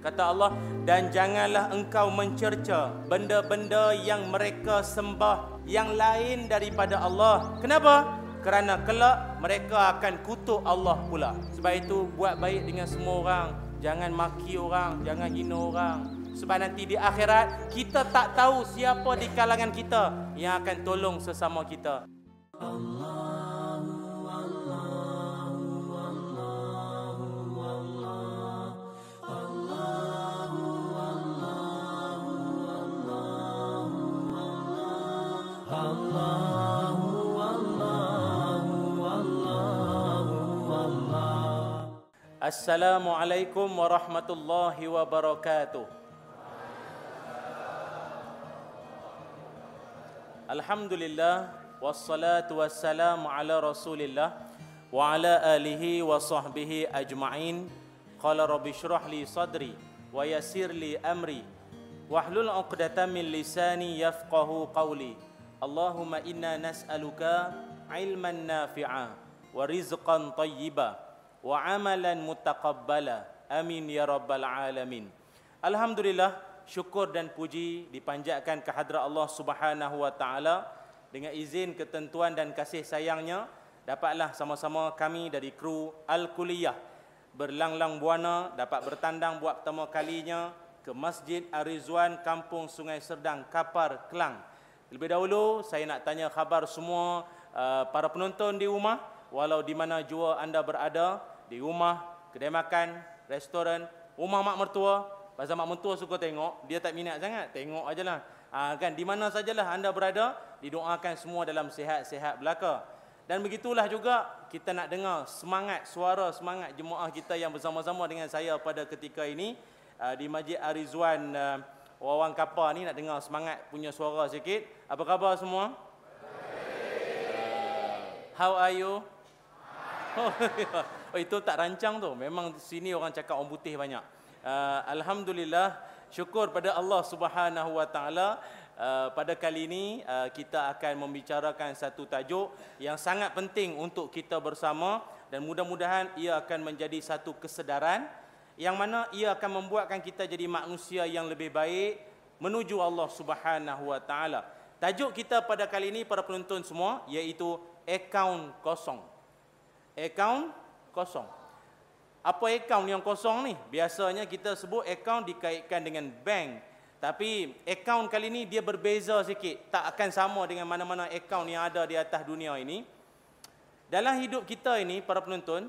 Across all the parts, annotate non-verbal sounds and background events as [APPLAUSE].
Kata Allah, dan janganlah engkau mencerca benda-benda yang mereka sembah yang lain daripada Allah. Kenapa? Kerana kelak mereka akan kutuk Allah pula. Sebab itu buat baik dengan semua orang. Jangan maki orang, jangan hina orang. Sebab nanti di akhirat kita tak tahu siapa di kalangan kita yang akan tolong sesama kita. Assalamualaikum warahmatullahi wabarakatuh. Alhamdulillah wassalatu wassalamu ala Rasulillah wa ala alihi wa sahbihi ajma'in. Qala rabbi shrah li sadri wa yassir li amri wahlul 'uqdatam min lisani yafqahu qawli. Allahumma inna nas'aluka ilman nafi'a wa rizqan tayyiba wa amalan mutaqabbala. Amin ya rabbal alamin. Alhamdulillah, syukur dan puji dipanjatkan ke hadrat Allah Subhanahu wa taala dengan izin ketentuan dan kasih sayangnya dapatlah sama-sama kami dari kru Al-Kuliyah berlang-lang buana dapat bertandang buat pertama kalinya ke Masjid Arizwan Kampung Sungai Serdang Kapar Kelang. Lebih dahulu saya nak tanya khabar semua uh, para penonton di rumah walau di mana jua anda berada di rumah, kedai makan, restoran, rumah mak mertua. Pasal mak mertua suka tengok, dia tak minat sangat. Tengok ajalah. Ha, kan di mana sajalah anda berada, didoakan semua dalam sihat-sihat belaka. Dan begitulah juga kita nak dengar semangat suara semangat jemaah kita yang bersama-sama dengan saya pada ketika ini uh, di Masjid Arizwan uh, Wawang Kapar ni nak dengar semangat punya suara sikit. Apa khabar semua? How are you? Oh, [LAUGHS] itu tak rancang tu. Memang sini orang cakap orang putih banyak. Uh, Alhamdulillah, syukur pada Allah Subhanahu Wa Taala. Uh, pada kali ini uh, kita akan membicarakan satu tajuk yang sangat penting untuk kita bersama dan mudah-mudahan ia akan menjadi satu kesedaran yang mana ia akan membuatkan kita jadi manusia yang lebih baik menuju Allah Subhanahu Wa Taala. Tajuk kita pada kali ini para penonton semua iaitu akaun kosong. Akaun kosong. Apa akaun yang kosong ni? Biasanya kita sebut akaun dikaitkan dengan bank. Tapi akaun kali ni dia berbeza sikit. Tak akan sama dengan mana-mana akaun yang ada di atas dunia ini. Dalam hidup kita ini, para penonton,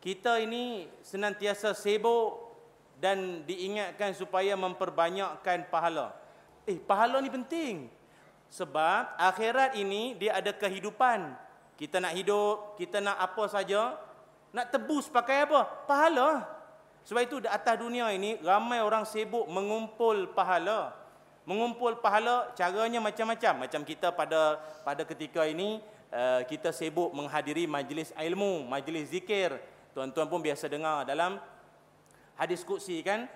kita ini senantiasa sibuk dan diingatkan supaya memperbanyakkan pahala. Eh, pahala ni penting. Sebab akhirat ini dia ada kehidupan. Kita nak hidup, kita nak apa saja, nak tebus pakai apa? Pahala. Sebab itu di atas dunia ini ramai orang sibuk mengumpul pahala. Mengumpul pahala caranya macam-macam. Macam kita pada pada ketika ini uh, kita sibuk menghadiri majlis ilmu, majlis zikir. Tuan-tuan pun biasa dengar dalam hadis qudsi kan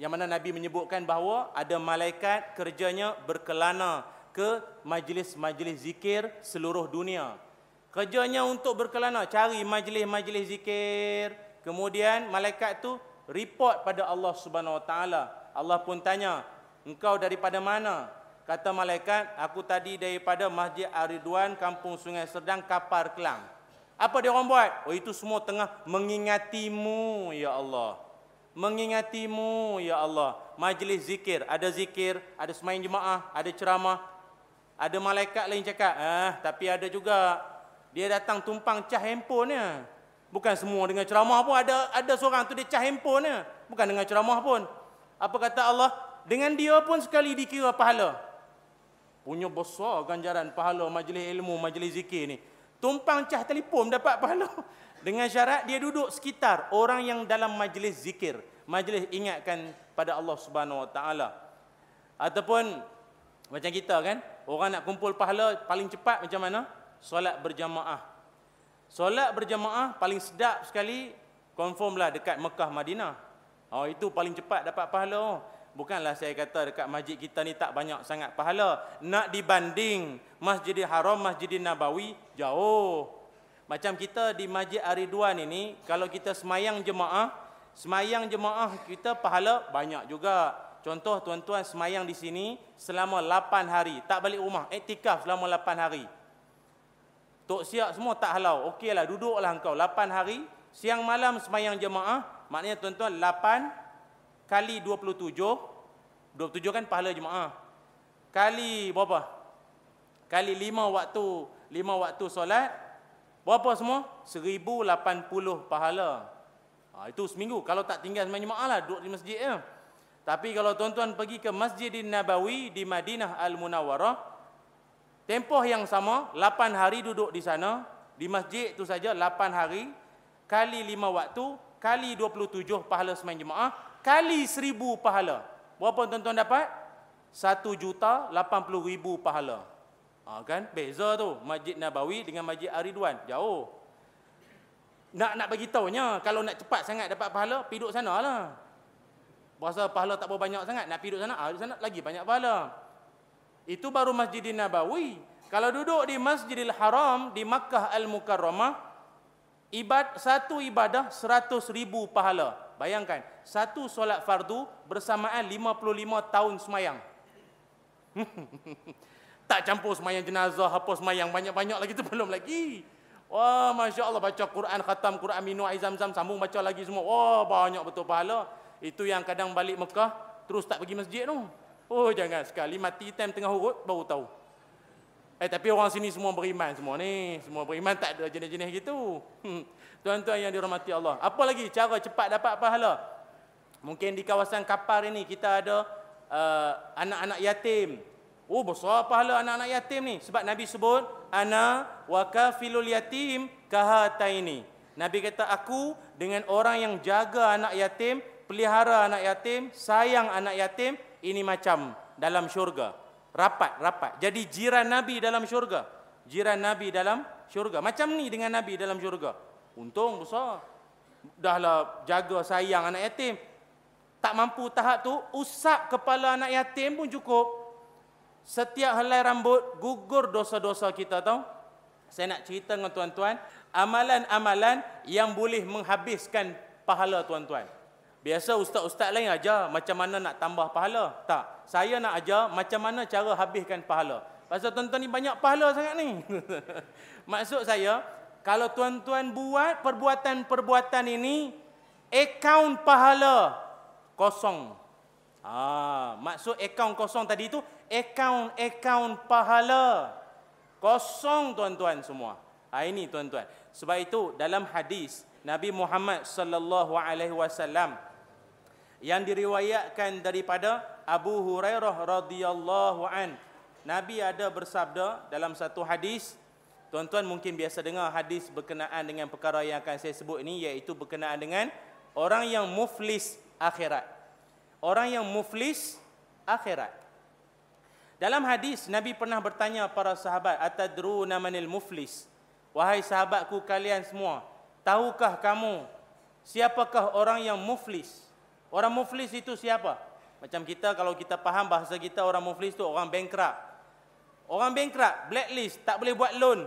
yang mana Nabi menyebutkan bahawa ada malaikat kerjanya berkelana ke majlis-majlis zikir seluruh dunia. Kerjanya untuk berkelana, cari majlis-majlis zikir. Kemudian malaikat tu report pada Allah Subhanahu Wa Taala. Allah pun tanya, "Engkau daripada mana?" Kata malaikat, "Aku tadi daripada Masjid Aridwan, Kampung Sungai Serdang, Kapar Kelang." Apa dia orang buat? Oh itu semua tengah mengingatimu ya Allah. Mengingatimu ya Allah. Majlis zikir, ada zikir, ada semain jemaah, ada ceramah. Ada malaikat lain cakap, "Ah, tapi ada juga dia datang tumpang cah handphone Bukan semua dengan ceramah pun ada ada seorang tu dia cah handphone Bukan dengan ceramah pun. Apa kata Allah? Dengan dia pun sekali dikira pahala. Punya besar ganjaran pahala majlis ilmu, majlis zikir ni. Tumpang cah telefon dapat pahala. [LAUGHS] Dengan syarat dia duduk sekitar orang yang dalam majlis zikir, majlis ingatkan pada Allah Subhanahu Wa Taala. Ataupun macam kita kan, orang nak kumpul pahala paling cepat macam mana? solat berjamaah. Solat berjamaah paling sedap sekali confirmlah dekat Mekah Madinah. Oh itu paling cepat dapat pahala. Bukanlah saya kata dekat masjid kita ni tak banyak sangat pahala. Nak dibanding Masjidil Haram, Masjidil Nabawi jauh. Macam kita di Masjid Aridwan ini, kalau kita semayang jemaah, Semayang jemaah kita pahala banyak juga. Contoh tuan-tuan semayang di sini selama 8 hari. Tak balik rumah. Iktikaf selama 8 hari. Tok siap semua tak halau. Okeylah duduklah engkau 8 hari. Siang malam semayang jemaah. Maknanya tuan-tuan 8 kali 27. 27 kan pahala jemaah. Kali berapa? Kali 5 waktu 5 waktu solat. Berapa semua? 1080 pahala. Ha, itu seminggu. Kalau tak tinggal semayang jemaah lah, duduk di masjid ya. Tapi kalau tuan-tuan pergi ke Masjidin Nabawi di Madinah Al-Munawwarah, tempoh yang sama, 8 hari duduk di sana, di masjid itu saja 8 hari, kali 5 waktu, kali 27 pahala semayang jemaah, kali 1000 pahala. Berapa tuan-tuan dapat? 1 juta 80 ribu pahala. Ha, kan? Beza tu, Masjid Nabawi dengan Masjid Aridwan. Jauh nak nak bagi taunya kalau nak cepat sangat dapat pahala pergi duduk sana berasa pahala tak berapa banyak sangat. Nak pergi duduk sana ah di sana. Lagi banyak pahala. Itu baru Masjidin Nabawi. Kalau duduk di Masjidil Haram di Makkah Al-Mukarramah ibad satu ibadah seratus ribu pahala. Bayangkan satu solat fardu bersamaan 55 tahun semayang. [LAUGHS] Tak campur semayang jenazah apa semayang banyak-banyak lagi tu [LAUGHS] belum lagi. Wah, Masya Allah baca Quran, khatam Quran, minum air zam-zam, sambung baca lagi semua. Wah, banyak betul pahala. Itu yang kadang balik Mekah, terus tak pergi masjid tu. Oh, jangan sekali. Mati time tengah urut, baru tahu. Eh, tapi orang sini semua beriman semua ni. Semua beriman, tak ada jenis-jenis gitu. Hmm. Tuan-tuan yang dirahmati Allah. Apa lagi cara cepat dapat pahala? Mungkin di kawasan Kapar ini kita ada uh, anak-anak yatim. Oh, besar pahala anak-anak yatim ni. Sebab Nabi sebut, ana wa kafilul yatim kahataini. Nabi kata aku dengan orang yang jaga anak yatim, pelihara anak yatim, sayang anak yatim, ini macam dalam syurga. Rapat, rapat. Jadi jiran Nabi dalam syurga. Jiran Nabi dalam syurga. Macam ni dengan Nabi dalam syurga. Untung besar. Dahlah jaga sayang anak yatim. Tak mampu tahap tu, usap kepala anak yatim pun cukup. Setiap helai rambut gugur dosa-dosa kita tahu. Saya nak cerita dengan tuan-tuan, amalan-amalan yang boleh menghabiskan pahala tuan-tuan. Biasa ustaz-ustaz lain ajar macam mana nak tambah pahala. Tak. Saya nak ajar macam mana cara habiskan pahala. Pasal tuan-tuan ni banyak pahala sangat ni. [LAUGHS] Maksud saya, kalau tuan-tuan buat perbuatan-perbuatan ini, akaun pahala kosong. Ah, maksud akaun kosong tadi itu akaun-akaun pahala. Kosong tuan-tuan semua. Ha, ini tuan-tuan. Sebab itu dalam hadis Nabi Muhammad sallallahu alaihi wasallam yang diriwayatkan daripada Abu Hurairah radhiyallahu an Nabi ada bersabda dalam satu hadis tuan-tuan mungkin biasa dengar hadis berkenaan dengan perkara yang akan saya sebut ini iaitu berkenaan dengan orang yang muflis akhirat orang yang muflis akhirat dalam hadis Nabi pernah bertanya para sahabat, "Atadruna manil muflis?" Wahai sahabatku kalian semua, tahukah kamu siapakah orang yang muflis? Orang muflis itu siapa? Macam kita kalau kita faham bahasa kita orang muflis itu orang bankrupt. Orang bankrupt, blacklist, tak boleh buat loan.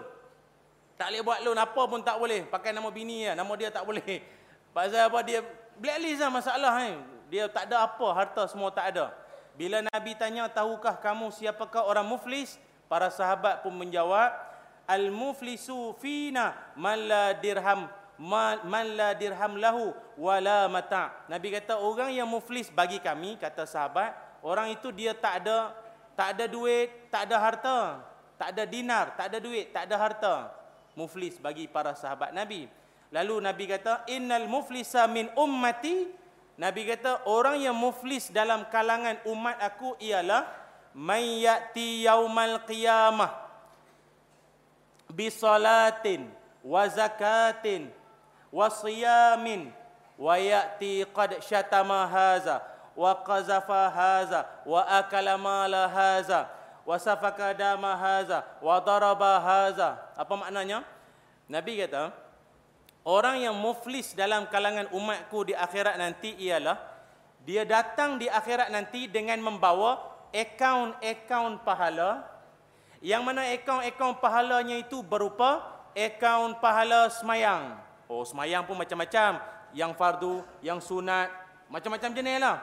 Tak boleh buat loan apa pun tak boleh. Pakai nama bini ya, nama dia tak boleh. [LAUGHS] Pasal apa dia blacklist lah masalah ni. Dia tak ada apa, harta semua tak ada. Bila Nabi tanya, tahukah kamu siapakah orang muflis? Para sahabat pun menjawab, Al-muflisu fina man la dirham man la dirham lahu wala mata. Nabi kata orang yang muflis bagi kami kata sahabat, orang itu dia tak ada tak ada duit, tak ada harta, tak ada dinar, tak ada duit, tak ada harta. Muflis bagi para sahabat Nabi. Lalu Nabi kata, "Innal muflisa min ummati Nabi kata orang yang muflis dalam kalangan umat aku ialah may yati yaumal qiyamah bi salatin wa zakatin wa siyamin wa yati qad syatama haza wa qazafa haza wa akala mala haza wa safaka dama haza wa daraba haza. Apa maknanya? Nabi kata Orang yang muflis dalam kalangan umatku di akhirat nanti ialah dia datang di akhirat nanti dengan membawa akaun-akaun pahala. Yang mana akaun-akaun pahalanya itu berupa akaun pahala semayang. Oh, semayang pun macam-macam. yang fardu, yang sunat, macam-macam jenis lah.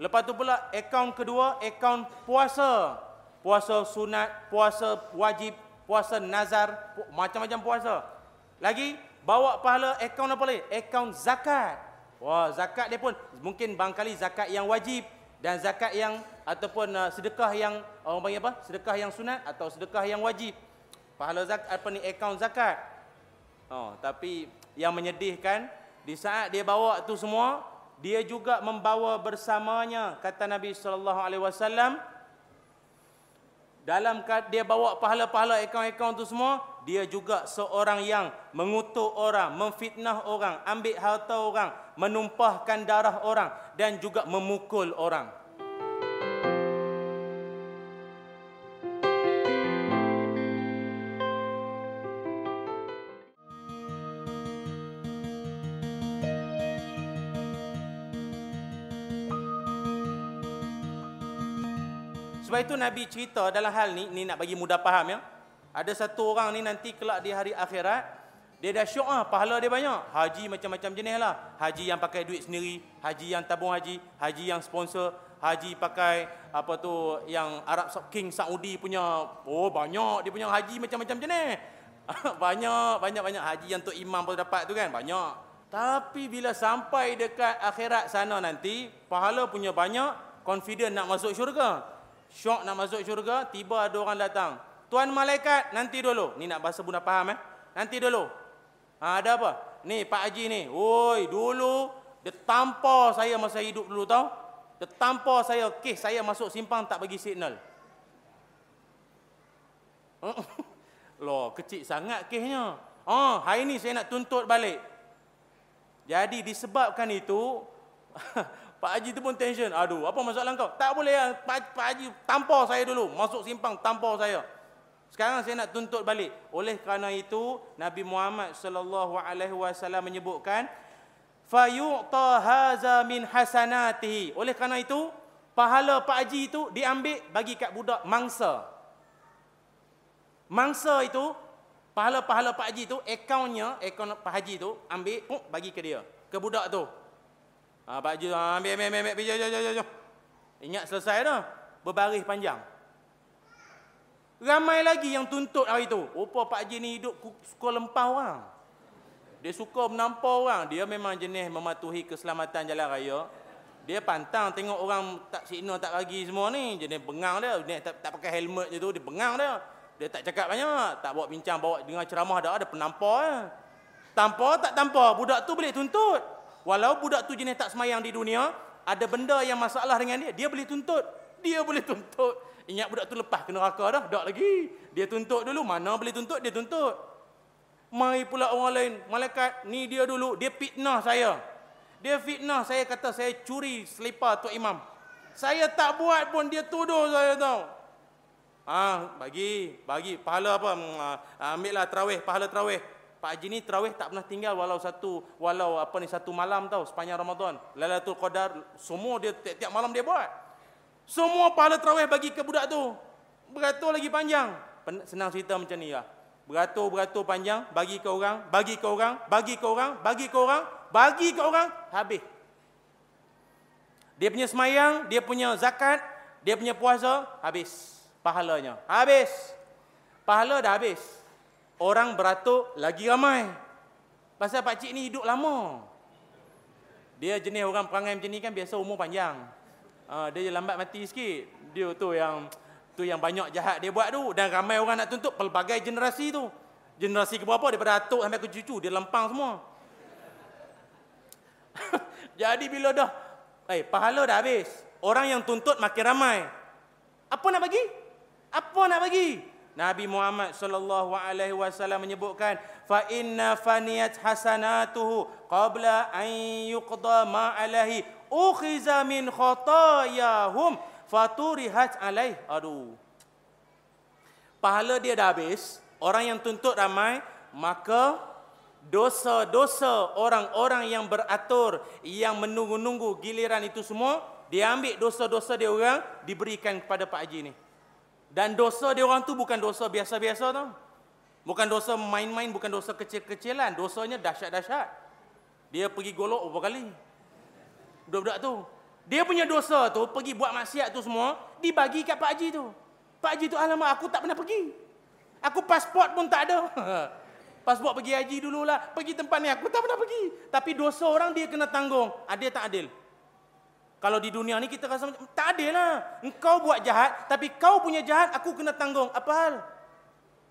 Lepas tu pula akaun kedua, akaun puasa. Puasa sunat, puasa wajib, puasa nazar, pu macam-macam puasa. Lagi, bawa pahala akaun apa lagi? Akaun zakat. Wah, zakat dia pun mungkin bangkali zakat yang wajib dan zakat yang ataupun uh, sedekah yang orang panggil apa? Sedekah yang sunat atau sedekah yang wajib. Pahala zakat apa ni akaun zakat. Oh, tapi yang menyedihkan di saat dia bawa tu semua, dia juga membawa bersamanya kata Nabi sallallahu alaihi wasallam dalam dia bawa pahala-pahala akaun-akaun tu semua, dia juga seorang yang mengutuk orang, memfitnah orang, ambil harta orang, menumpahkan darah orang dan juga memukul orang. Sebab itu Nabi cerita dalam hal ni, ni nak bagi mudah faham ya. Ada satu orang ni nanti kelak di hari akhirat, dia dah syok ah, pahala dia banyak. Haji macam-macam jenis lah. Haji yang pakai duit sendiri, haji yang tabung haji, haji yang sponsor, haji pakai apa tu yang Arab King Saudi punya. Oh banyak dia punya haji macam-macam jenis. [LAUGHS] banyak, banyak-banyak haji yang tu imam pun dapat tu kan, banyak. Tapi bila sampai dekat akhirat sana nanti, pahala punya banyak, confident nak masuk syurga. Syok nak masuk syurga, tiba ada orang datang. Tuan malaikat, nanti dulu. Ni nak bahasa bunda faham eh? Nanti dulu. Ha, ada apa? Ni Pak Haji ni. Oi, dulu dia tampar saya masa hidup dulu tau. Dia tampar saya, kes saya masuk simpang tak bagi signal. [LAUGHS] Loh, kecil sangat kesnya. Oh, hari ni saya nak tuntut balik. Jadi disebabkan itu [LAUGHS] Pak Haji tu pun tension. Aduh, apa masalah kau? Tak boleh lah. Pak, Pak Haji tampar saya dulu. Masuk simpang, tampar saya. Sekarang saya nak tuntut balik. Oleh kerana itu, Nabi Muhammad sallallahu alaihi wasallam menyebutkan, "Fayu'ta haza min hasanatihi." Oleh kerana itu, pahala Pak Haji itu diambil bagi kat budak mangsa. Mangsa itu, pahala-pahala Pak Haji itu, akaunnya, akaun Pak Haji itu, ambil, bagi ke dia. Ke budak tu. Ha, Haji, ha, ambil, ambil, ambil, ambil, jom, jom, jom. Ingat selesai dah. Berbaris panjang. Ramai lagi yang tuntut hari itu. Rupa Pak Haji ni hidup suka lempau orang. Dia suka menampau orang. Dia memang jenis mematuhi keselamatan jalan raya. Dia pantang tengok orang tak signal tak bagi semua ni. Jenis bengang dia. Jenis tak, tak pakai helmet je tu. Dia bengang dia. Dia tak cakap banyak. Tak bawa bincang, bawa dengar ceramah dah. Ada penampar je. Tampar tak tampar. Budak tu boleh tuntut. Walau budak tu jenis tak semayang di dunia, ada benda yang masalah dengan dia, dia boleh tuntut. Dia boleh tuntut. Ingat budak tu lepas ke neraka dah, tak lagi. Dia tuntut dulu, mana boleh tuntut, dia tuntut. Mari pula orang lain, malaikat, ni dia dulu, dia fitnah saya. Dia fitnah saya kata saya curi selipar Tok Imam. Saya tak buat pun dia tuduh saya tahu. Ah, bagi, bagi pahala apa? Ah, ambillah tarawih, pahala tarawih. Pak Haji ni terawih tak pernah tinggal walau satu walau apa ni satu malam tau sepanjang Ramadan. Lailatul Qadar semua dia tiap-tiap malam dia buat. Semua pahala terawih bagi ke budak tu. Beratur lagi panjang. Senang cerita macam ni lah. Beratur-beratur panjang bagi ke orang, bagi ke orang, bagi ke orang, bagi ke orang, bagi ke orang, habis. Dia punya semayang, dia punya zakat, dia punya puasa, habis pahalanya. Habis. Pahala dah habis. Orang beratuk lagi ramai. Pasal pak cik ni hidup lama. Dia jenis orang perangai macam ni kan biasa umur panjang. Uh, dia lambat mati sikit. Dia tu yang tu yang banyak jahat dia buat tu dan ramai orang nak tuntut pelbagai generasi tu. Generasi ke berapa daripada atuk sampai ke cucu dia lempang semua. [LAUGHS] Jadi bila dah eh pahala dah habis. Orang yang tuntut makin ramai. Apa nak bagi? Apa nak bagi? Nabi Muhammad sallallahu alaihi wasallam menyebutkan fa inna faniyat hasanatuhu qabla an yuqda ma alaihi ukhiza min khatayahum faturihat alaih. Aduh. Pahala dia dah habis orang yang tuntut ramai maka dosa-dosa orang-orang yang beratur yang menunggu-nunggu giliran itu semua dia ambil dosa-dosa dia orang diberikan kepada Pak Haji ni dan dosa dia orang tu bukan dosa biasa-biasa tau. Bukan dosa main-main, bukan dosa kecil-kecilan. Dosanya dahsyat-dahsyat. Dia pergi golok berapa kali? Budak-budak tu. Dia punya dosa tu pergi buat maksiat tu semua dibagi kat Pak Haji tu. Pak Haji tu alamak aku tak pernah pergi. Aku pasport pun tak ada. [LAUGHS] pasport pergi haji dululah. Pergi tempat ni aku tak pernah pergi. Tapi dosa orang dia kena tanggung. Adil tak adil? Kalau di dunia ni kita rasa macam tak lah. Engkau buat jahat tapi kau punya jahat aku kena tanggung. Apa hal?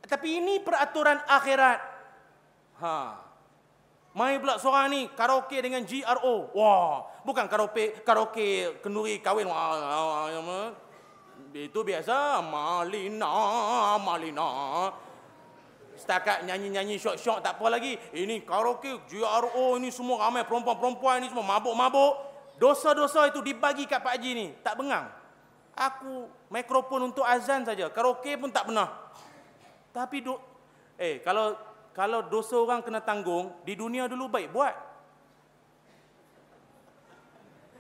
Tapi ini peraturan akhirat. Ha. Mai pula seorang ni karaoke dengan GRO. Wah, bukan karaoke karaoke kenduri kahwin. Wah, itu biasa Malina, Malina. Setakat nyanyi-nyanyi syok-syok tak apa lagi. Ini karaoke, GRO ini semua ramai perempuan-perempuan ini semua mabuk-mabuk. Dosa-dosa itu dibagi kat Pak Haji ni. Tak bengang. Aku mikrofon untuk azan saja. Karaoke pun tak pernah. Tapi do eh kalau kalau dosa orang kena tanggung, di dunia dulu baik buat.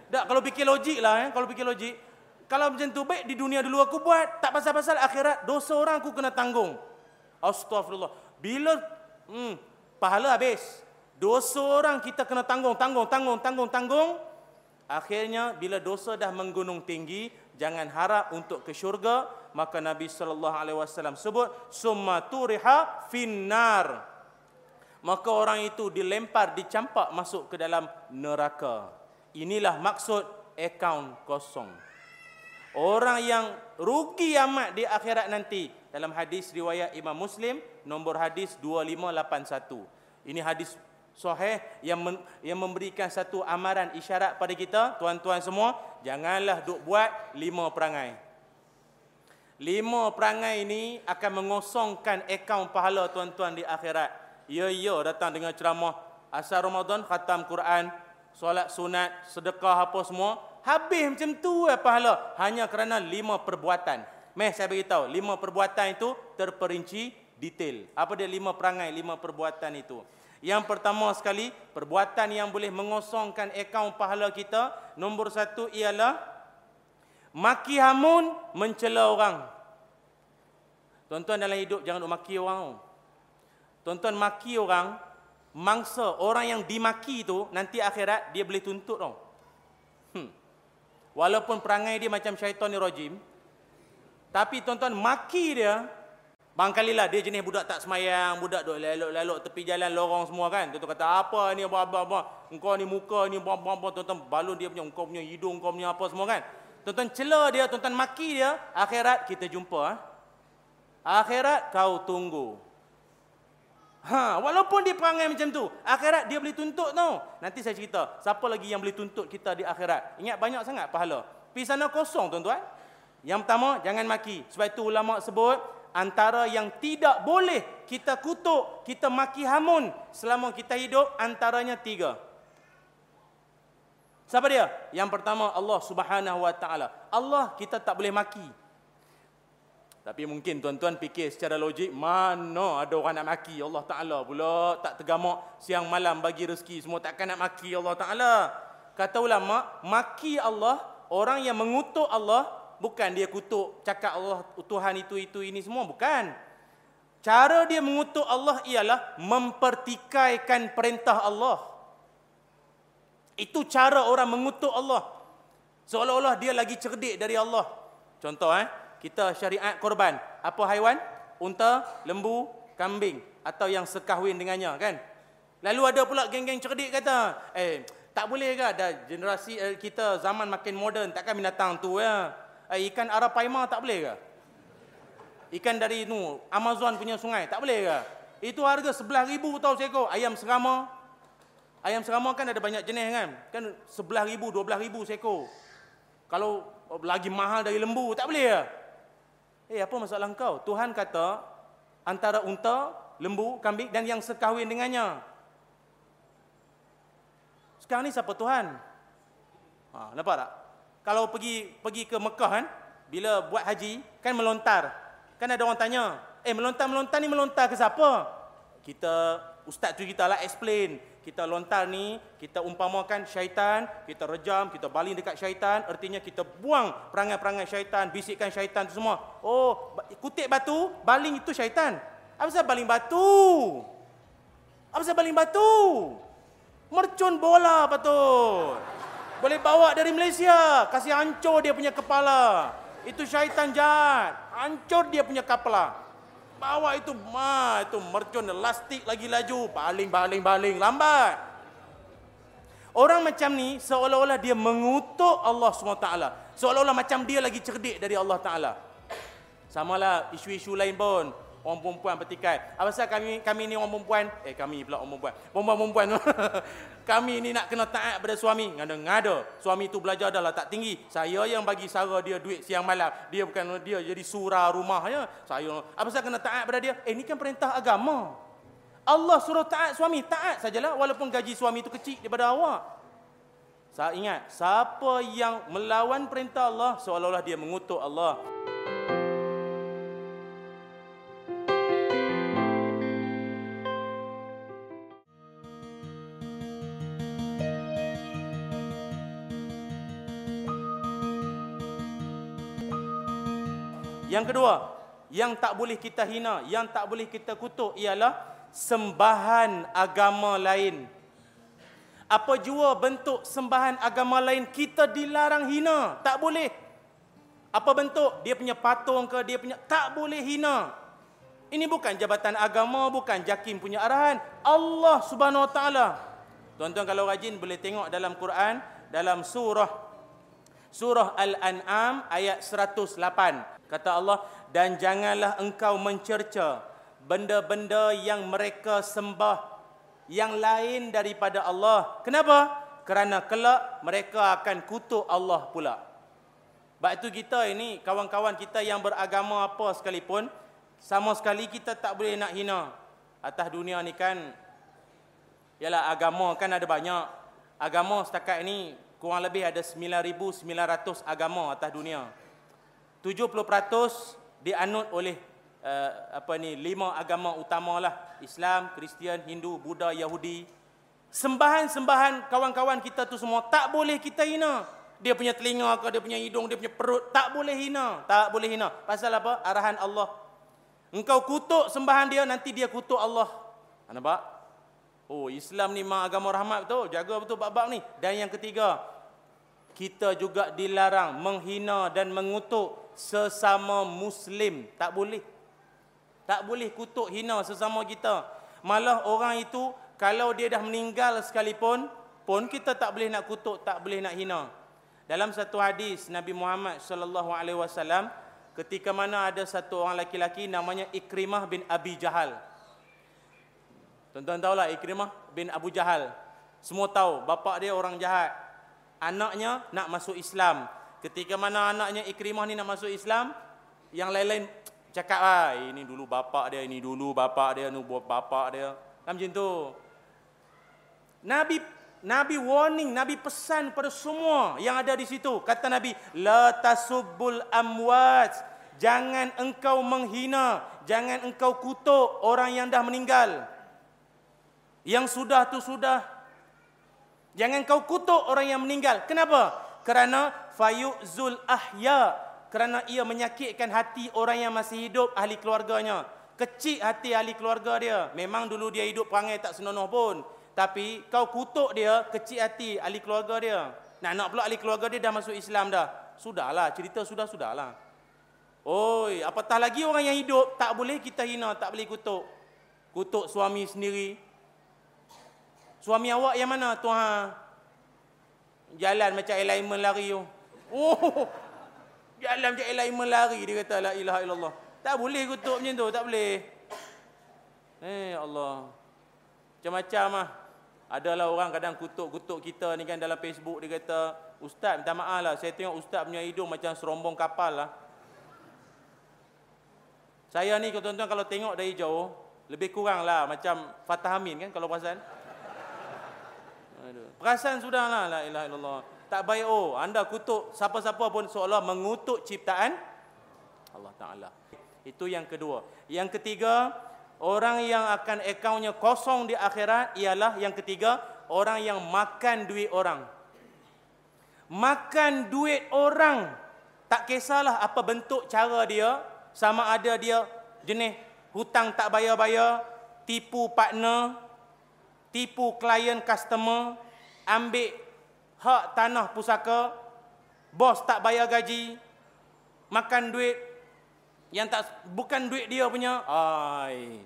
Tak kalau fikir logik lah eh, kalau fikir logik. Kalau macam tu baik di dunia dulu aku buat, tak pasal-pasal akhirat dosa orang aku kena tanggung. Astagfirullah. Bila hmm, pahala habis. Dosa orang kita kena tanggung, tanggung, tanggung, tanggung, tanggung. Akhirnya bila dosa dah menggunung tinggi, jangan harap untuk ke syurga, maka Nabi sallallahu alaihi wasallam sebut summa turiha finnar. Maka orang itu dilempar, dicampak masuk ke dalam neraka. Inilah maksud akaun kosong. Orang yang rugi amat di akhirat nanti dalam hadis riwayat Imam Muslim nombor hadis 2581. Ini hadis sahih yang men, yang memberikan satu amaran isyarat pada kita tuan-tuan semua janganlah duk buat lima perangai. Lima perangai ini akan mengosongkan akaun pahala tuan-tuan di akhirat. Ya ya datang dengan ceramah asal Ramadan khatam Quran solat sunat sedekah apa semua habis macam tu ya pahala. Hanya kerana lima perbuatan. Meh saya beritahu lima perbuatan itu terperinci detail. Apa dia lima perangai lima perbuatan itu yang pertama sekali, perbuatan yang boleh mengosongkan akaun pahala kita. Nombor satu ialah maki hamun mencela orang. Tuan-tuan dalam hidup jangan duk maki orang. Tuan-tuan maki orang, mangsa orang yang dimaki tu nanti akhirat dia boleh tuntut tau. Hmm. Walaupun perangai dia macam syaitan ni rajim, tapi tuan-tuan maki dia Bangkalilah dia jenis budak tak semayang, budak duk lelok-lelok tepi jalan lorong semua kan. Tuan kata apa ni apa-apa Engkau ni muka ni apa-apa tuan-tuan balun dia punya engkau punya hidung kau punya apa semua kan. Tuan-tuan cela dia, tuan-tuan maki dia, akhirat kita jumpa ha? Akhirat kau tunggu. Ha, walaupun dia perangai macam tu, akhirat dia boleh tuntut tau. Nanti saya cerita, siapa lagi yang boleh tuntut kita di akhirat? Ingat banyak sangat pahala. Pergi sana kosong tuan-tuan. Yang pertama, jangan maki. Sebab itu ulama sebut, antara yang tidak boleh kita kutuk, kita maki hamun selama kita hidup antaranya tiga. Siapa dia? Yang pertama Allah Subhanahu Wa Taala. Allah kita tak boleh maki. Tapi mungkin tuan-tuan fikir secara logik, mana ada orang nak maki Allah Ta'ala pula tak tergamak siang malam bagi rezeki. Semua takkan nak maki Allah Ta'ala. Kata ulama, maki Allah, orang yang mengutuk Allah, bukan dia kutuk cakap Allah Tuhan itu itu ini semua. Bukan. Cara dia mengutuk Allah ialah mempertikaikan perintah Allah. Itu cara orang mengutuk Allah. Seolah-olah dia lagi cerdik dari Allah. Contoh eh kita syariat korban. Apa haiwan? Unta lembu kambing. Atau yang sekahwin dengannya kan? Lalu ada pula geng-geng cerdik kata eh tak boleh ke? Ada generasi eh, kita zaman makin moden takkan binatang tu ya eh, ikan arapaima tak boleh ke? Ikan dari nu Amazon punya sungai tak boleh ke? Itu harga 11,000 tahu seekor ayam serama. Ayam serama kan ada banyak jenis kan? Kan 11,000, 12,000 seekor. Kalau lagi mahal dari lembu tak boleh ke? Eh apa masalah kau? Tuhan kata antara unta, lembu, kambing dan yang sekahwin dengannya. Sekarang ni siapa Tuhan? Ha, nampak tak? Kalau pergi pergi ke Mekah kan, bila buat haji kan melontar. Kan ada orang tanya, "Eh, melontar-melontar ni melontar ke siapa?" Kita ustaz tu kita lah explain. Kita lontar ni, kita umpamakan syaitan, kita rejam, kita baling dekat syaitan, artinya kita buang perangai-perangai syaitan, bisikkan syaitan tu semua. Oh, kutip batu, baling itu syaitan. Apa sebab baling batu? Apa sebab baling batu? Mercun bola patut. Boleh bawa dari Malaysia, kasih hancur dia punya kepala. Itu syaitan jahat. Hancur dia punya kepala. Bawa itu, ma, itu mercun elastik lagi laju, baling baling baling lambat. Orang macam ni seolah-olah dia mengutuk Allah SWT. Seolah-olah macam dia lagi cerdik dari Allah Taala. Samalah isu-isu lain pun orang perempuan bertikai. Apa sebab kami kami ni orang perempuan? Eh kami pula orang perempuan. Perempuan-perempuan. [LAUGHS] kami ni nak kena taat pada suami. Ngada-ngada. Suami tu belajar dah lah tak tinggi. Saya yang bagi sara dia duit siang malam. Dia bukan dia jadi surah rumah ya. Saya apa sebab kena taat pada dia? Eh ni kan perintah agama. Allah suruh taat suami, taat sajalah walaupun gaji suami tu kecil daripada awak. Saya ingat, siapa yang melawan perintah Allah seolah-olah dia mengutuk Allah. Yang kedua, yang tak boleh kita hina, yang tak boleh kita kutuk ialah sembahan agama lain. Apa jua bentuk sembahan agama lain kita dilarang hina, tak boleh. Apa bentuk dia punya patung ke dia punya tak boleh hina. Ini bukan jabatan agama, bukan jakim punya arahan. Allah Subhanahu Wa Taala. Tuan-tuan kalau rajin boleh tengok dalam Quran dalam surah surah Al-An'am ayat 108. Kata Allah, dan janganlah engkau mencerca benda-benda yang mereka sembah yang lain daripada Allah. Kenapa? Kerana kelak mereka akan kutuk Allah pula. Sebab itu kita ini, kawan-kawan kita yang beragama apa sekalipun, sama sekali kita tak boleh nak hina. Atas dunia ni kan, ialah agama kan ada banyak. Agama setakat ini kurang lebih ada 9,900 agama atas dunia. 70% dianut oleh uh, apa ni lima agama utamalah Islam, Kristian, Hindu, Buddha, Yahudi. Sembahan-sembahan kawan-kawan kita tu semua tak boleh kita hina. Dia punya telinga ke, dia punya hidung, dia punya perut tak boleh hina, tak boleh hina. Pasal apa? Arahan Allah. Engkau kutuk sembahan dia nanti dia kutuk Allah. Nampak? Oh, Islam ni memang agama rahmat betul. Jaga betul bab-bab ni. Dan yang ketiga, kita juga dilarang menghina dan mengutuk sesama muslim. Tak boleh. Tak boleh kutuk hina sesama kita. Malah orang itu kalau dia dah meninggal sekalipun pun kita tak boleh nak kutuk tak boleh nak hina. Dalam satu hadis Nabi Muhammad sallallahu alaihi wasallam ketika mana ada satu orang laki-laki namanya Ikrimah bin Abi Jahal. Tuan-tuan tahulah Ikrimah bin Abu Jahal. Semua tahu bapa dia orang jahat anaknya nak masuk Islam Ketika mana anaknya Ikrimah ni nak masuk Islam, yang lain-lain cakap ah ini dulu bapa dia, ini dulu bapa dia, nu buat bapa dia. Kan macam tu. Nabi Nabi warning, Nabi pesan pada semua yang ada di situ. Kata Nabi, la tasubbul amwat. Jangan engkau menghina, jangan engkau kutuk orang yang dah meninggal. Yang sudah tu sudah. Jangan kau kutuk orang yang meninggal. Kenapa? Kerana fayuzul ahya. Kerana ia menyakitkan hati orang yang masih hidup ahli keluarganya. Kecil hati ahli keluarga dia. Memang dulu dia hidup perangai tak senonoh pun. Tapi kau kutuk dia kecil hati ahli keluarga dia. Nak nak pula ahli keluarga dia dah masuk Islam dah. Sudahlah cerita sudah sudahlah oi apatah lagi orang yang hidup tak boleh kita hina tak boleh kutuk. Kutuk suami sendiri suami awak yang mana tuan jalan macam alignment lari tu Oh, jalan je lain melari dia kata la ilaha illallah. Tak boleh kutuk macam tu, tak boleh. Eh Allah. Macam-macam ah. Adalah orang kadang kutuk-kutuk kita ni kan dalam Facebook dia kata, "Ustaz, minta maaf lah, saya tengok ustaz punya hidung macam serombong kapal lah." Saya ni tuan-tuan kalau tengok dari jauh, lebih kurang lah macam Fatah Amin kan kalau perasan. Perasan sudah lah, la ilaha illallah tak baik oh anda kutuk siapa-siapa pun seolah mengutuk ciptaan Allah Taala. Itu yang kedua. Yang ketiga, orang yang akan akaunnya kosong di akhirat ialah yang ketiga, orang yang makan duit orang. Makan duit orang. Tak kisahlah apa bentuk cara dia, sama ada dia jenis hutang tak bayar-bayar, tipu partner, tipu klien customer, ambil hak tanah pusaka, bos tak bayar gaji, makan duit yang tak bukan duit dia punya. Ai.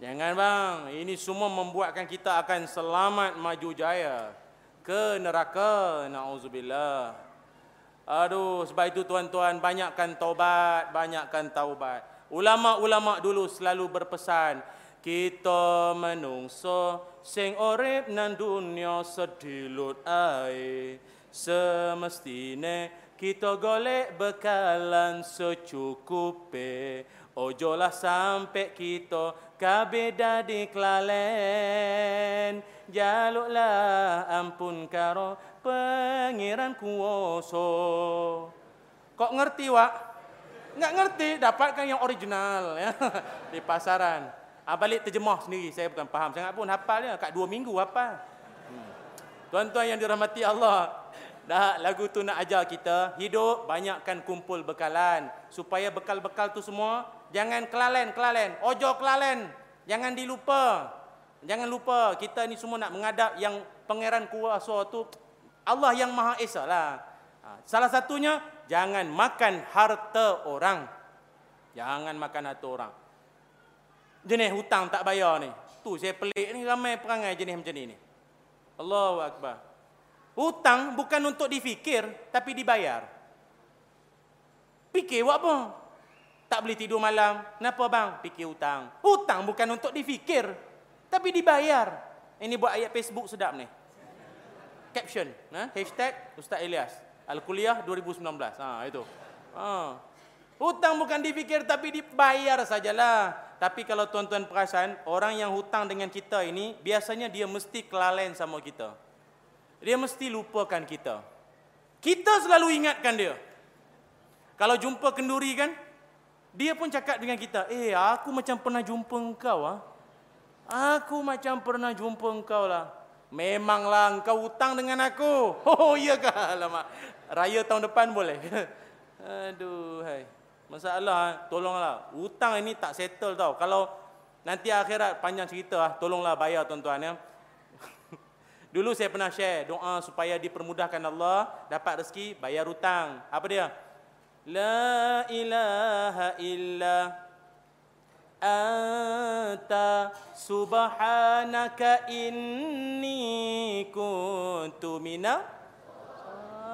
Jangan bang, ini semua membuatkan kita akan selamat maju jaya ke neraka. Nauzubillah. Aduh, sebab itu tuan-tuan banyakkan taubat, banyakkan taubat. Ulama-ulama dulu selalu berpesan, kita menungso sing urip nan dunia sedilut ae semestine kita golek bekalan secukupe ojolah sampai kita kabeh di klalen. Jaluklah ampun karo pangeran kuoso. Kok ngerti wak? Nggak ngerti dapatkan yang original ya. [LAUGHS] Di pasaran Ah, balik terjemah sendiri. Saya bukan faham sangat pun. Hafal dia. Kat dua minggu hafal. Hmm. Tuan-tuan yang dirahmati Allah. Dah lagu tu nak ajar kita. Hidup banyakkan kumpul bekalan. Supaya bekal-bekal tu semua. Jangan kelalen, kelalen. Ojo kelalen. Jangan dilupa. Jangan lupa. Kita ni semua nak mengadap yang pangeran kuasa tu. Allah yang maha esa lah. Ha, salah satunya. Jangan makan harta orang. Jangan makan harta orang jenis hutang tak bayar ni. Tu saya pelik ni ramai perangai jenis macam ni ni. Allahu akbar. Hutang bukan untuk difikir tapi dibayar. Fikir buat apa? Tak boleh tidur malam. Kenapa bang? Fikir hutang. Hutang bukan untuk difikir tapi dibayar. Ini buat ayat Facebook sedap ni. Caption, ha? hashtag Ustaz Elias. Al-Kuliah 2019. Ha, itu. Ha. Hutang bukan difikir tapi dibayar sajalah. Tapi kalau tuan-tuan perasan, orang yang hutang dengan kita ini, biasanya dia mesti kelalen sama kita. Dia mesti lupakan kita. Kita selalu ingatkan dia. Kalau jumpa kenduri kan, dia pun cakap dengan kita, eh aku macam pernah jumpa engkau. Ah. Aku macam pernah jumpa engkau lah. Memanglah engkau hutang dengan aku. [LAUGHS] Oh iya kah? Lama. Raya tahun depan boleh. [LAUGHS] Aduh, hai. Masalah, tolonglah. Hutang ini tak settle tau. Kalau nanti akhirat panjang cerita, ah, tolonglah bayar tuan-tuan ya. [LAUGHS] Dulu saya pernah share doa supaya dipermudahkan Allah dapat rezeki bayar hutang. Apa dia? La ilaha illa anta subhanaka inni kuntu mina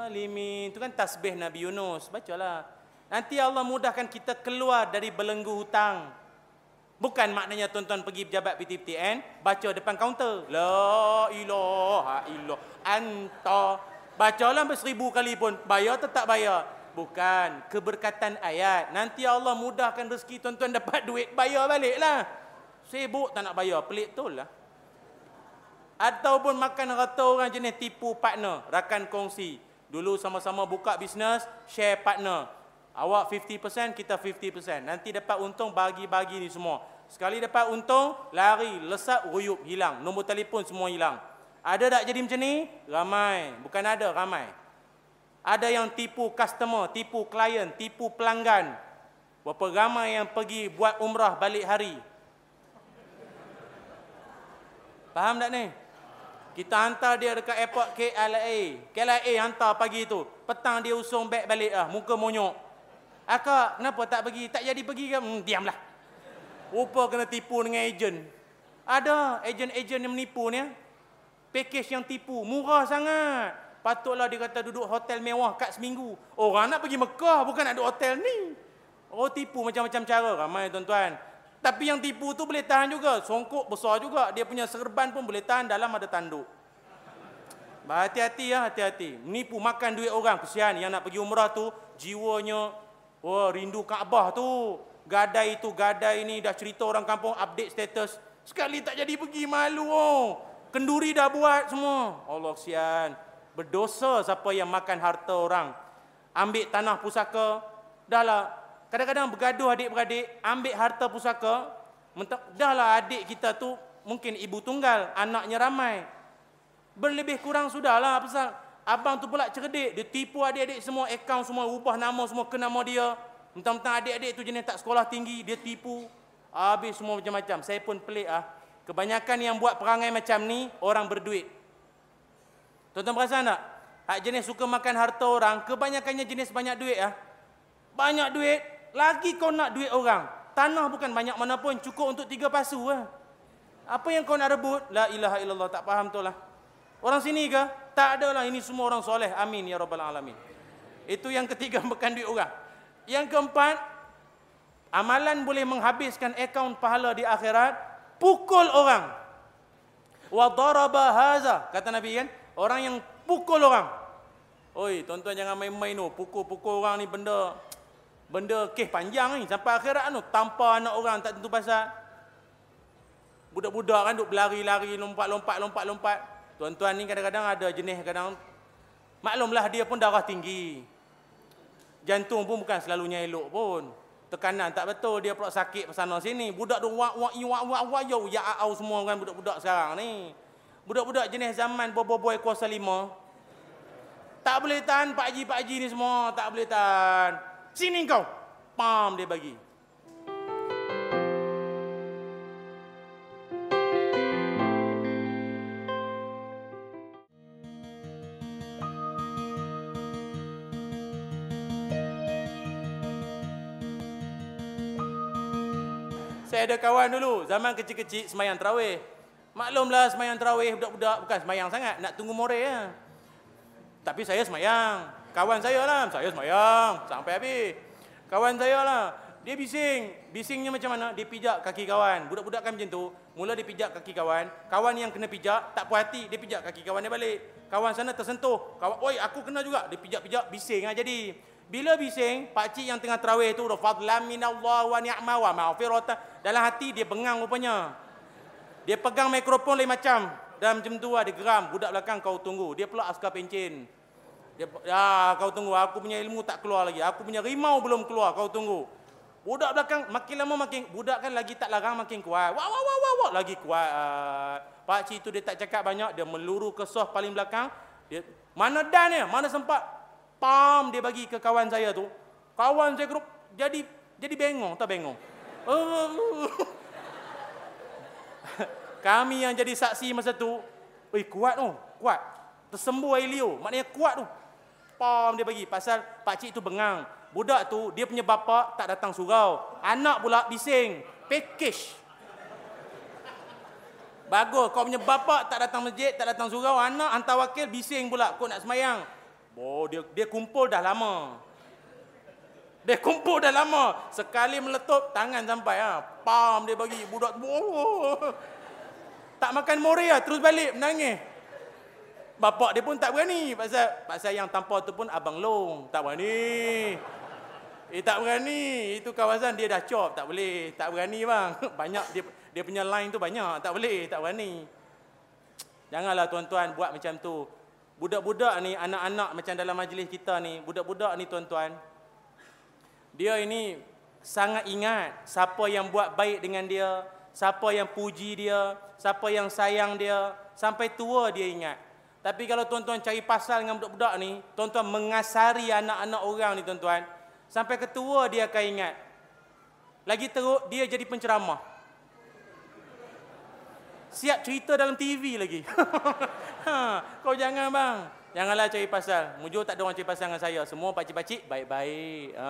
alimin. Itu kan tasbih Nabi Yunus. Bacalah. Nanti Allah mudahkan kita keluar dari belenggu hutang. Bukan maknanya tuan-tuan pergi pejabat PTPTN, baca depan kaunter. La ilaha illallah. Anta. Bacalah berseribu kali pun. Bayar tak bayar? Bukan. Keberkatan ayat. Nanti Allah mudahkan rezeki tuan-tuan dapat [LAUGHS] duit. Bayar baliklah. Sibuk tak nak bayar. Pelik tu lah. Ataupun makan rata orang jenis tipu partner. Rakan kongsi. Dulu sama-sama buka bisnes, share partner. Awak 50%, kita 50%. Nanti dapat untung, bagi-bagi ni semua. Sekali dapat untung, lari, lesap, ruyup, hilang. Nombor telefon semua hilang. Ada tak jadi macam ni? Ramai. Bukan ada, ramai. Ada yang tipu customer, tipu klien, tipu pelanggan. Berapa ramai yang pergi buat umrah balik hari. Faham tak ni? Kita hantar dia dekat airport KLA. KLA hantar pagi tu. Petang dia usung beg balik lah. Muka monyok. Akak, kenapa tak pergi? Tak jadi pergi ke? Hmm, diamlah. Rupa kena tipu dengan ejen. Ada ejen-ejen yang menipu ni. Package yang tipu. Murah sangat. Patutlah dia kata duduk hotel mewah kat seminggu. Orang nak pergi Mekah bukan nak duduk hotel ni. Oh tipu macam-macam cara. Ramai tuan-tuan. Tapi yang tipu tu boleh tahan juga. Songkok besar juga. Dia punya serban pun boleh tahan dalam ada tanduk. Hati-hati ya, hati-hati. Menipu makan duit orang. Kesian yang nak pergi umrah tu. Jiwanya Wah, rindu Kaabah tu. Gadai itu, gadai ini dah cerita orang kampung update status. Sekali tak jadi pergi malu oh. Kenduri dah buat semua. Allah sian. Berdosa siapa yang makan harta orang. Ambil tanah pusaka. Dahlah. Kadang-kadang bergaduh adik-beradik. Ambil harta pusaka. Dahlah adik kita tu mungkin ibu tunggal. Anaknya ramai. Berlebih kurang sudahlah. Pasal Abang tu pula cerdik. Dia tipu adik-adik semua. Akaun semua. Ubah nama semua ke nama dia. Mentang-mentang adik-adik tu jenis tak sekolah tinggi. Dia tipu. Habis semua macam-macam. Saya pun pelik ah. Kebanyakan yang buat perangai macam ni orang berduit. Tuan-tuan perasan tak? Hak jenis suka makan harta orang, kebanyakannya jenis banyak duit ah. Banyak duit, lagi kau nak duit orang. Tanah bukan banyak mana pun, cukup untuk tiga pasu ah. Apa yang kau nak rebut? La ilaha illallah, tak faham tu lah. Orang sini ke? Tak ada lah, ini semua orang soleh. Amin ya rabbal alamin. Itu yang ketiga [LAUGHS] makan duit orang. Yang keempat, amalan boleh menghabiskan akaun pahala di akhirat, pukul orang. Wa daraba haza, kata Nabi kan, orang yang pukul orang. Oi, tuan-tuan jangan main-main tu, pukul-pukul orang ni benda benda kes panjang ni sampai akhirat tu tanpa anak orang tak tentu pasal. Budak-budak kan duk berlari-lari, lompat-lompat, lompat-lompat. Tuan-tuan ni kadang-kadang ada jenis kadang maklumlah dia pun darah tinggi jantung pun bukan selalunya elok pun. Tekanan tak betul, dia pula sakit sana sini. Budak tu wak wak wak wak wak yo ya au semua kan budak-budak sekarang ni. Budak-budak jenis zaman bobo-boy kuasa lima. Tak boleh tahan Pak Haji Pak Haji ni semua, tak boleh tahan. Sini kau. Pam dia bagi. Ada kawan dulu, zaman kecil-kecil semayang terawih. Maklumlah semayang terawih budak-budak bukan semayang sangat, nak tunggu more ya. Tapi saya semayang. Kawan saya lah, saya semayang sampai habis. Kawan saya lah, dia bising. Bisingnya macam mana? Dia pijak kaki kawan. Budak-budak kan macam tu. Mula dia pijak kaki kawan. Kawan yang kena pijak, tak puas hati. Dia pijak kaki kawan dia balik. Kawan sana tersentuh. Kawan, oi aku kena juga. Dia pijak-pijak, bising lah jadi. Bila bising, pak cik yang tengah terawih tu dah fadlan minallah wa ni'ma wa maghfirata. Dalam hati dia bengang rupanya. Dia pegang mikrofon lain macam. Dalam macam tu ada geram, budak belakang kau tunggu. Dia pula askar pencin. Dia ya kau tunggu, aku punya ilmu tak keluar lagi. Aku punya rimau belum keluar, kau tunggu. Budak belakang makin lama makin budak kan lagi tak larang makin kuat. Wah wah wah wah, wah. lagi kuat. Pak cik tu dia tak cakap banyak, dia meluru ke soh paling belakang. Dia mana dan dia? Mana sempat pam dia bagi ke kawan saya tu. Kawan saya grup jadi jadi bengong, tak bengong. [LAUGHS] Kami yang jadi saksi masa tu, oi kuat tu, kuat. Tersembuh air liu, maknanya kuat tu. Pam dia bagi pasal pak cik tu bengang. Budak tu dia punya bapa tak datang surau. Anak pula bising. Package. Bagus, kau punya bapa tak datang masjid, tak datang surau, anak hantar wakil bising pula kau nak semayang. Oh, dia dia kumpul dah lama. Dia kumpul dah lama. Sekali meletup tangan sampai ha. Pam dia bagi budak oh. Tak makan more lah, terus balik menangis. Bapak dia pun tak berani pasal pasal yang tanpa tu pun abang long, tak berani. Eh tak berani. Itu kawasan dia dah cop, tak boleh. Tak berani bang. [LAUGHS] Banyak dia dia punya line tu banyak, tak boleh, tak berani. Janganlah tuan-tuan buat macam tu. Budak-budak ni, anak-anak macam dalam majlis kita ni, budak-budak ni tuan-tuan, dia ini sangat ingat siapa yang buat baik dengan dia, siapa yang puji dia, siapa yang sayang dia, sampai tua dia ingat. Tapi kalau tuan-tuan cari pasal dengan budak-budak ni, tuan-tuan mengasari anak-anak orang ni tuan-tuan, sampai ketua dia akan ingat. Lagi teruk, dia jadi penceramah. Siap cerita dalam TV lagi. [LAUGHS] ha, kau jangan bang. Janganlah cari pasal. Mujur tak ada orang cari pasal dengan saya. Semua pakcik-pakcik baik-baik. Ha,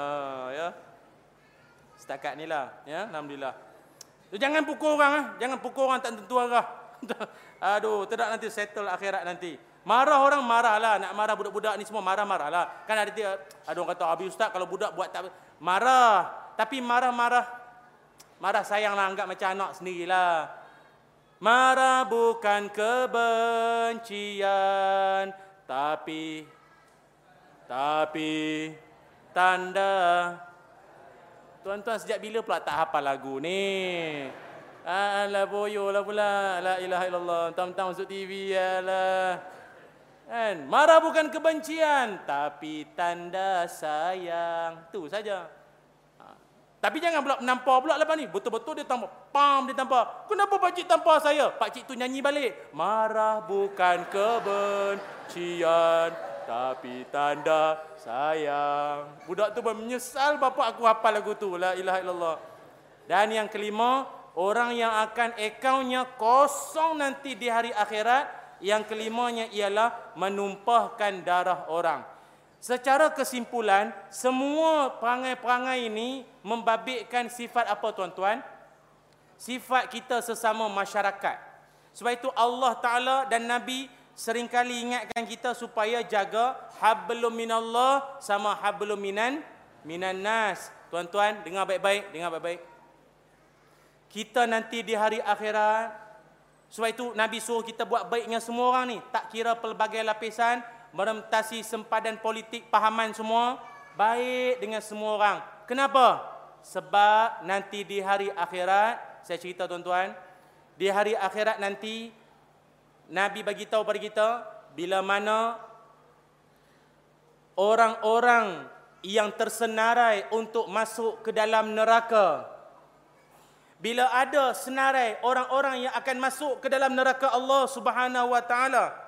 ya. Setakat ni lah. Ya, Alhamdulillah. Jangan pukul orang. Ha. Jangan pukul orang tak tentu arah. [LAUGHS] Aduh, tidak nanti settle akhirat nanti. Marah orang marah lah. Nak marah budak-budak ni semua marah-marah lah. Kan ada dia, ada orang kata, Abi Ustaz kalau budak buat tak... Marah. Tapi marah-marah. Marah sayang lah anggap macam anak sendirilah. Marah bukan kebencian tapi tapi tanda Tuan-tuan sejak bila pula tak hafal lagu ni? Alah boyo lah pula. La ilaha illallah. Tam-tam masuk TV lah. Kan? Marah bukan kebencian tapi tanda sayang. Tu saja. Tapi jangan pula menampar pula lepas ni. Betul-betul dia tampar. Pam dia tampar. Kenapa pakcik tampar saya? Pakcik tu nyanyi balik. Marah bukan kebencian. Tapi tanda sayang. Budak tu pun menyesal bapa aku hafal lagu tu. La ilaha illallah. Dan yang kelima. Orang yang akan akaunnya kosong nanti di hari akhirat. Yang kelimanya ialah menumpahkan darah orang. Secara kesimpulan, semua perangai-perangai ini membabitkan sifat apa tuan-tuan? Sifat kita sesama masyarakat. Sebab itu Allah Ta'ala dan Nabi seringkali ingatkan kita supaya jaga hablum minallah sama hablum minan minan nas. Tuan-tuan, dengar baik-baik, dengar baik-baik. Kita nanti di hari akhirat, sebab itu Nabi suruh kita buat baik dengan semua orang ni. Tak kira pelbagai lapisan, merentasi sempadan politik, pahaman semua. Baik dengan semua orang. Kenapa? Sebab nanti di hari akhirat, saya cerita tuan-tuan, di hari akhirat nanti, Nabi bagi tahu pada kita, bila mana orang-orang yang tersenarai untuk masuk ke dalam neraka. Bila ada senarai orang-orang yang akan masuk ke dalam neraka Allah Subhanahu wa taala,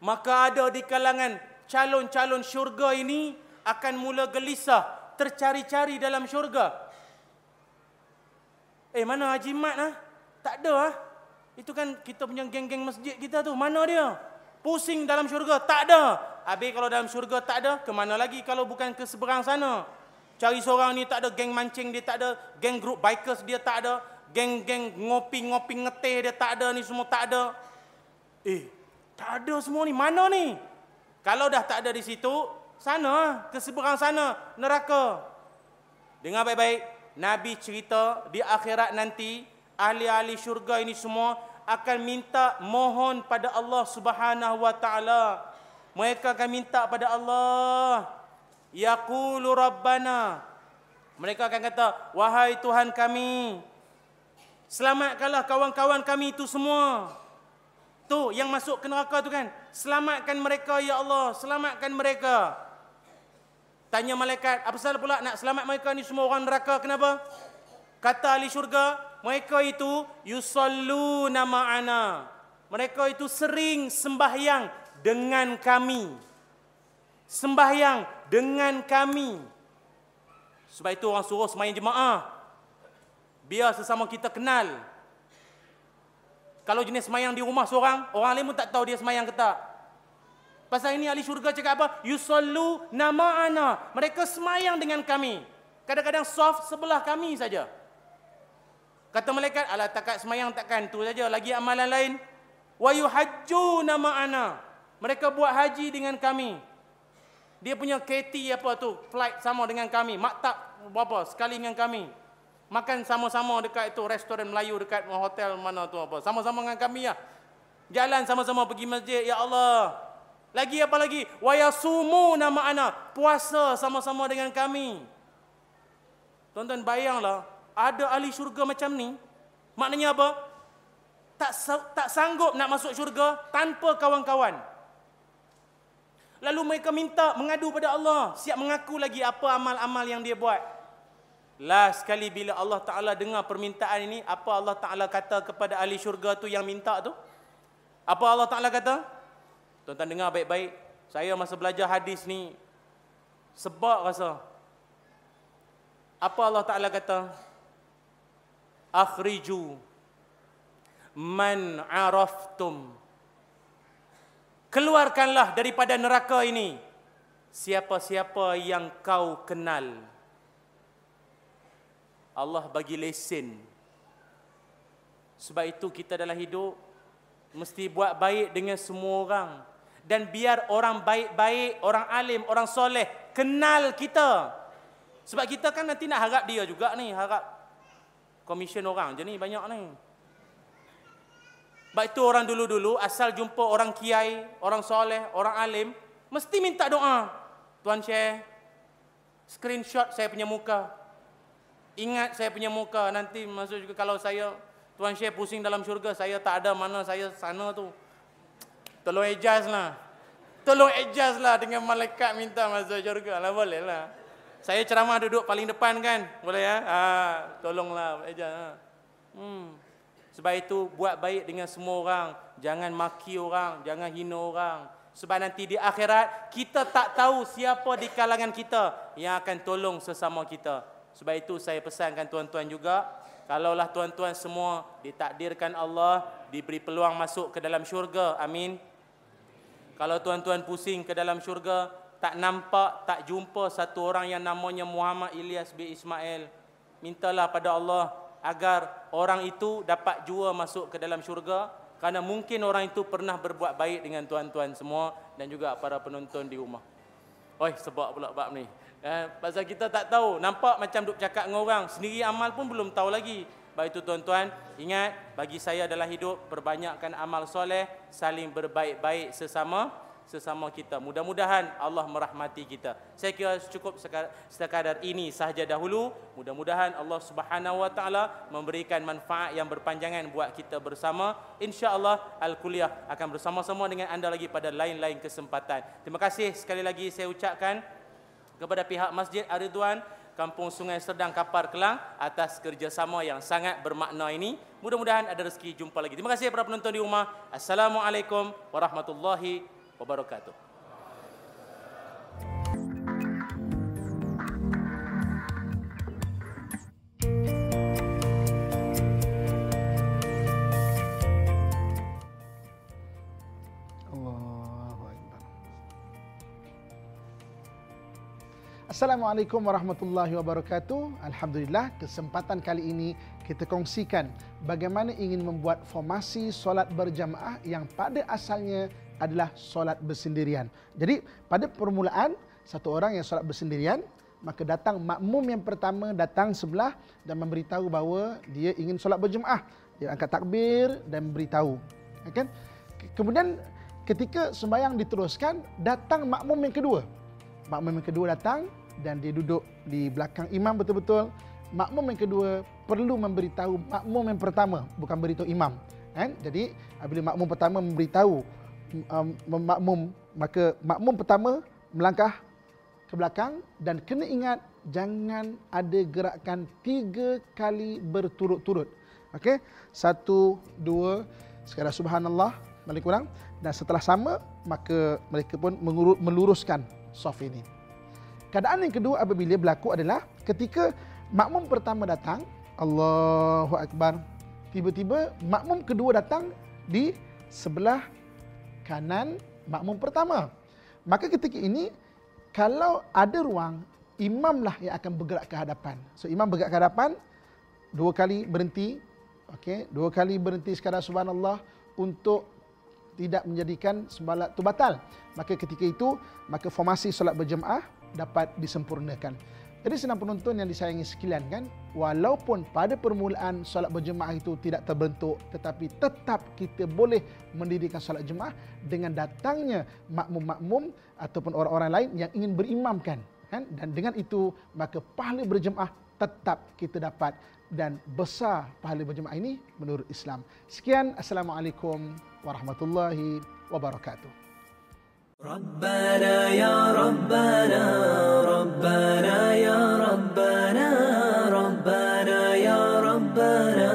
maka ada di kalangan calon-calon syurga ini akan mula gelisah, tercari-cari dalam syurga. Eh mana Haji Mat ah? Tak ada ah. Itu kan kita punya geng-geng masjid kita tu. Mana dia? Pusing dalam syurga. Tak ada. Habis kalau dalam syurga tak ada, ke mana lagi kalau bukan ke seberang sana? Cari seorang ni tak ada geng mancing dia tak ada, geng group bikers dia tak ada, geng-geng ngopi-ngopi ngeteh dia tak ada ni semua tak ada. Eh, tak ada semua ni. Mana ni? Kalau dah tak ada di situ, sana, ke seberang sana, neraka. Dengar baik-baik. Nabi cerita di akhirat nanti, ahli-ahli syurga ini semua akan minta mohon pada Allah Subhanahu wa taala mereka akan minta pada Allah yaqulu rabbana mereka akan kata wahai tuhan kami selamatkanlah kawan-kawan kami itu semua tu yang masuk ke neraka tu kan selamatkan mereka ya Allah selamatkan mereka tanya malaikat apa salah pula nak selamat mereka ni semua orang neraka kenapa kata ahli syurga mereka itu yusallu nama ana mereka itu sering sembahyang dengan kami. Sembahyang dengan kami. Sebab itu orang suruh semayang jemaah. Biar sesama kita kenal. Kalau jenis semayang di rumah seorang, orang lain pun tak tahu dia semayang ke tak. Pasal ini ahli syurga cakap apa? Yusallu nama ana. Mereka semayang dengan kami. Kadang-kadang soft sebelah kami saja. Kata malaikat, alah takat semayang takkan tu saja. Lagi amalan lain. Wa yuhajju nama ana. Mereka buat haji dengan kami. Dia punya KT apa tu, flight sama dengan kami. Maktab berapa sekali dengan kami. Makan sama-sama dekat itu restoran Melayu dekat hotel mana tu apa. Sama-sama dengan kami ya. Jalan sama-sama pergi masjid. Ya Allah. Lagi apa lagi? Wa yasumu nama ana. Puasa sama-sama dengan kami. Tuan-tuan bayanglah, ada ahli syurga macam ni. Maknanya apa? Tak tak sanggup nak masuk syurga tanpa kawan-kawan. Lalu mereka minta mengadu pada Allah. Siap mengaku lagi apa amal-amal yang dia buat. Last sekali bila Allah Ta'ala dengar permintaan ini. Apa Allah Ta'ala kata kepada ahli syurga tu yang minta tu? Apa Allah Ta'ala kata? Tuan-tuan dengar baik-baik. Saya masa belajar hadis ni. Sebab rasa. Apa Allah Ta'ala kata? Akhriju. Man araftum keluarkanlah daripada neraka ini siapa-siapa yang kau kenal Allah bagi lesen sebab itu kita dalam hidup mesti buat baik dengan semua orang dan biar orang baik-baik orang alim orang soleh kenal kita sebab kita kan nanti nak harap dia juga ni harap komisen orang je ni banyak ni Baik itu orang dulu-dulu asal jumpa orang kiai, orang soleh, orang alim, mesti minta doa. Tuan share screenshot saya punya muka. Ingat saya punya muka nanti masuk juga kalau saya Tuan share pusing dalam syurga, saya tak ada mana saya sana tu. Tolong ejaz lah. Tolong ejaz lah dengan malaikat minta masuk syurga lah boleh lah. Saya ceramah duduk paling depan kan? Boleh ya? Ha, tolonglah ejaz. Ha. Hmm. Sebab itu buat baik dengan semua orang. Jangan maki orang, jangan hina orang. Sebab nanti di akhirat kita tak tahu siapa di kalangan kita yang akan tolong sesama kita. Sebab itu saya pesankan tuan-tuan juga, kalaulah tuan-tuan semua ditakdirkan Allah diberi peluang masuk ke dalam syurga, amin. Kalau tuan-tuan pusing ke dalam syurga, tak nampak, tak jumpa satu orang yang namanya Muhammad Ilyas bin Ismail, mintalah pada Allah agar orang itu dapat jua masuk ke dalam syurga kerana mungkin orang itu pernah berbuat baik dengan tuan-tuan semua dan juga para penonton di rumah. Oi, sebab pula bab ni. Eh, pasal kita tak tahu, nampak macam duk cakap dengan orang, sendiri amal pun belum tahu lagi. Baik itu tuan-tuan, ingat bagi saya adalah hidup perbanyakkan amal soleh, saling berbaik-baik sesama sesama kita. Mudah-mudahan Allah merahmati kita. Saya kira cukup sekadar ini sahaja dahulu. Mudah-mudahan Allah Subhanahu Wa Taala memberikan manfaat yang berpanjangan buat kita bersama. Insya-Allah Al-Kuliah akan bersama-sama dengan anda lagi pada lain-lain kesempatan. Terima kasih sekali lagi saya ucapkan kepada pihak Masjid Ar-Ridwan Kampung Sungai Serdang Kapar Kelang atas kerjasama yang sangat bermakna ini. Mudah-mudahan ada rezeki jumpa lagi. Terima kasih para penonton di rumah. Assalamualaikum warahmatullahi wabarakatuh. Assalamualaikum warahmatullahi wabarakatuh. Alhamdulillah, kesempatan kali ini kita kongsikan bagaimana ingin membuat formasi solat berjamaah yang pada asalnya adalah solat bersendirian. Jadi pada permulaan satu orang yang solat bersendirian maka datang makmum yang pertama datang sebelah dan memberitahu bahawa dia ingin solat berjemaah. Dia angkat takbir dan beritahu. Okay? Kemudian ketika sembahyang diteruskan datang makmum yang kedua. Makmum yang kedua datang dan dia duduk di belakang imam betul-betul. Makmum yang kedua perlu memberitahu makmum yang pertama bukan beritahu imam. Kan? Jadi apabila makmum pertama memberitahu um, makmum maka makmum pertama melangkah ke belakang dan kena ingat jangan ada gerakan tiga kali berturut-turut. Okey, satu, dua, sekadar subhanallah, balik kurang. Dan setelah sama, maka mereka pun meluruskan soft ini. Keadaan yang kedua apabila berlaku adalah ketika makmum pertama datang, Allahu Akbar. Tiba-tiba makmum kedua datang di sebelah kanan makmum pertama. Maka ketika ini kalau ada ruang imamlah yang akan bergerak ke hadapan. So imam bergerak ke hadapan dua kali berhenti. Okey, dua kali berhenti sekadar subhanallah untuk tidak menjadikan sembalat itu batal. Maka ketika itu maka formasi solat berjemaah dapat disempurnakan. Jadi senang penonton yang disayangi sekalian kan, walaupun pada permulaan solat berjemaah itu tidak terbentuk, tetapi tetap kita boleh mendirikan solat jemaah dengan datangnya makmum-makmum ataupun orang-orang lain yang ingin berimamkan. Kan? Dan dengan itu, maka pahala berjemaah tetap kita dapat dan besar pahala berjemaah ini menurut Islam. Sekian, Assalamualaikum warahmatullahi wabarakatuh. ربنا يا ربنا ربنا يا ربنا ربنا يا ربنا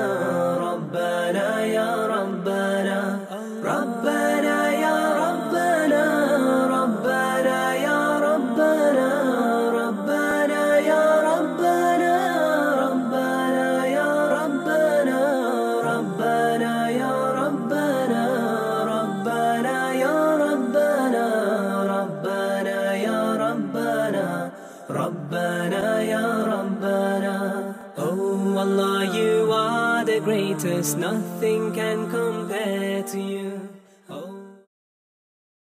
practice, nothing can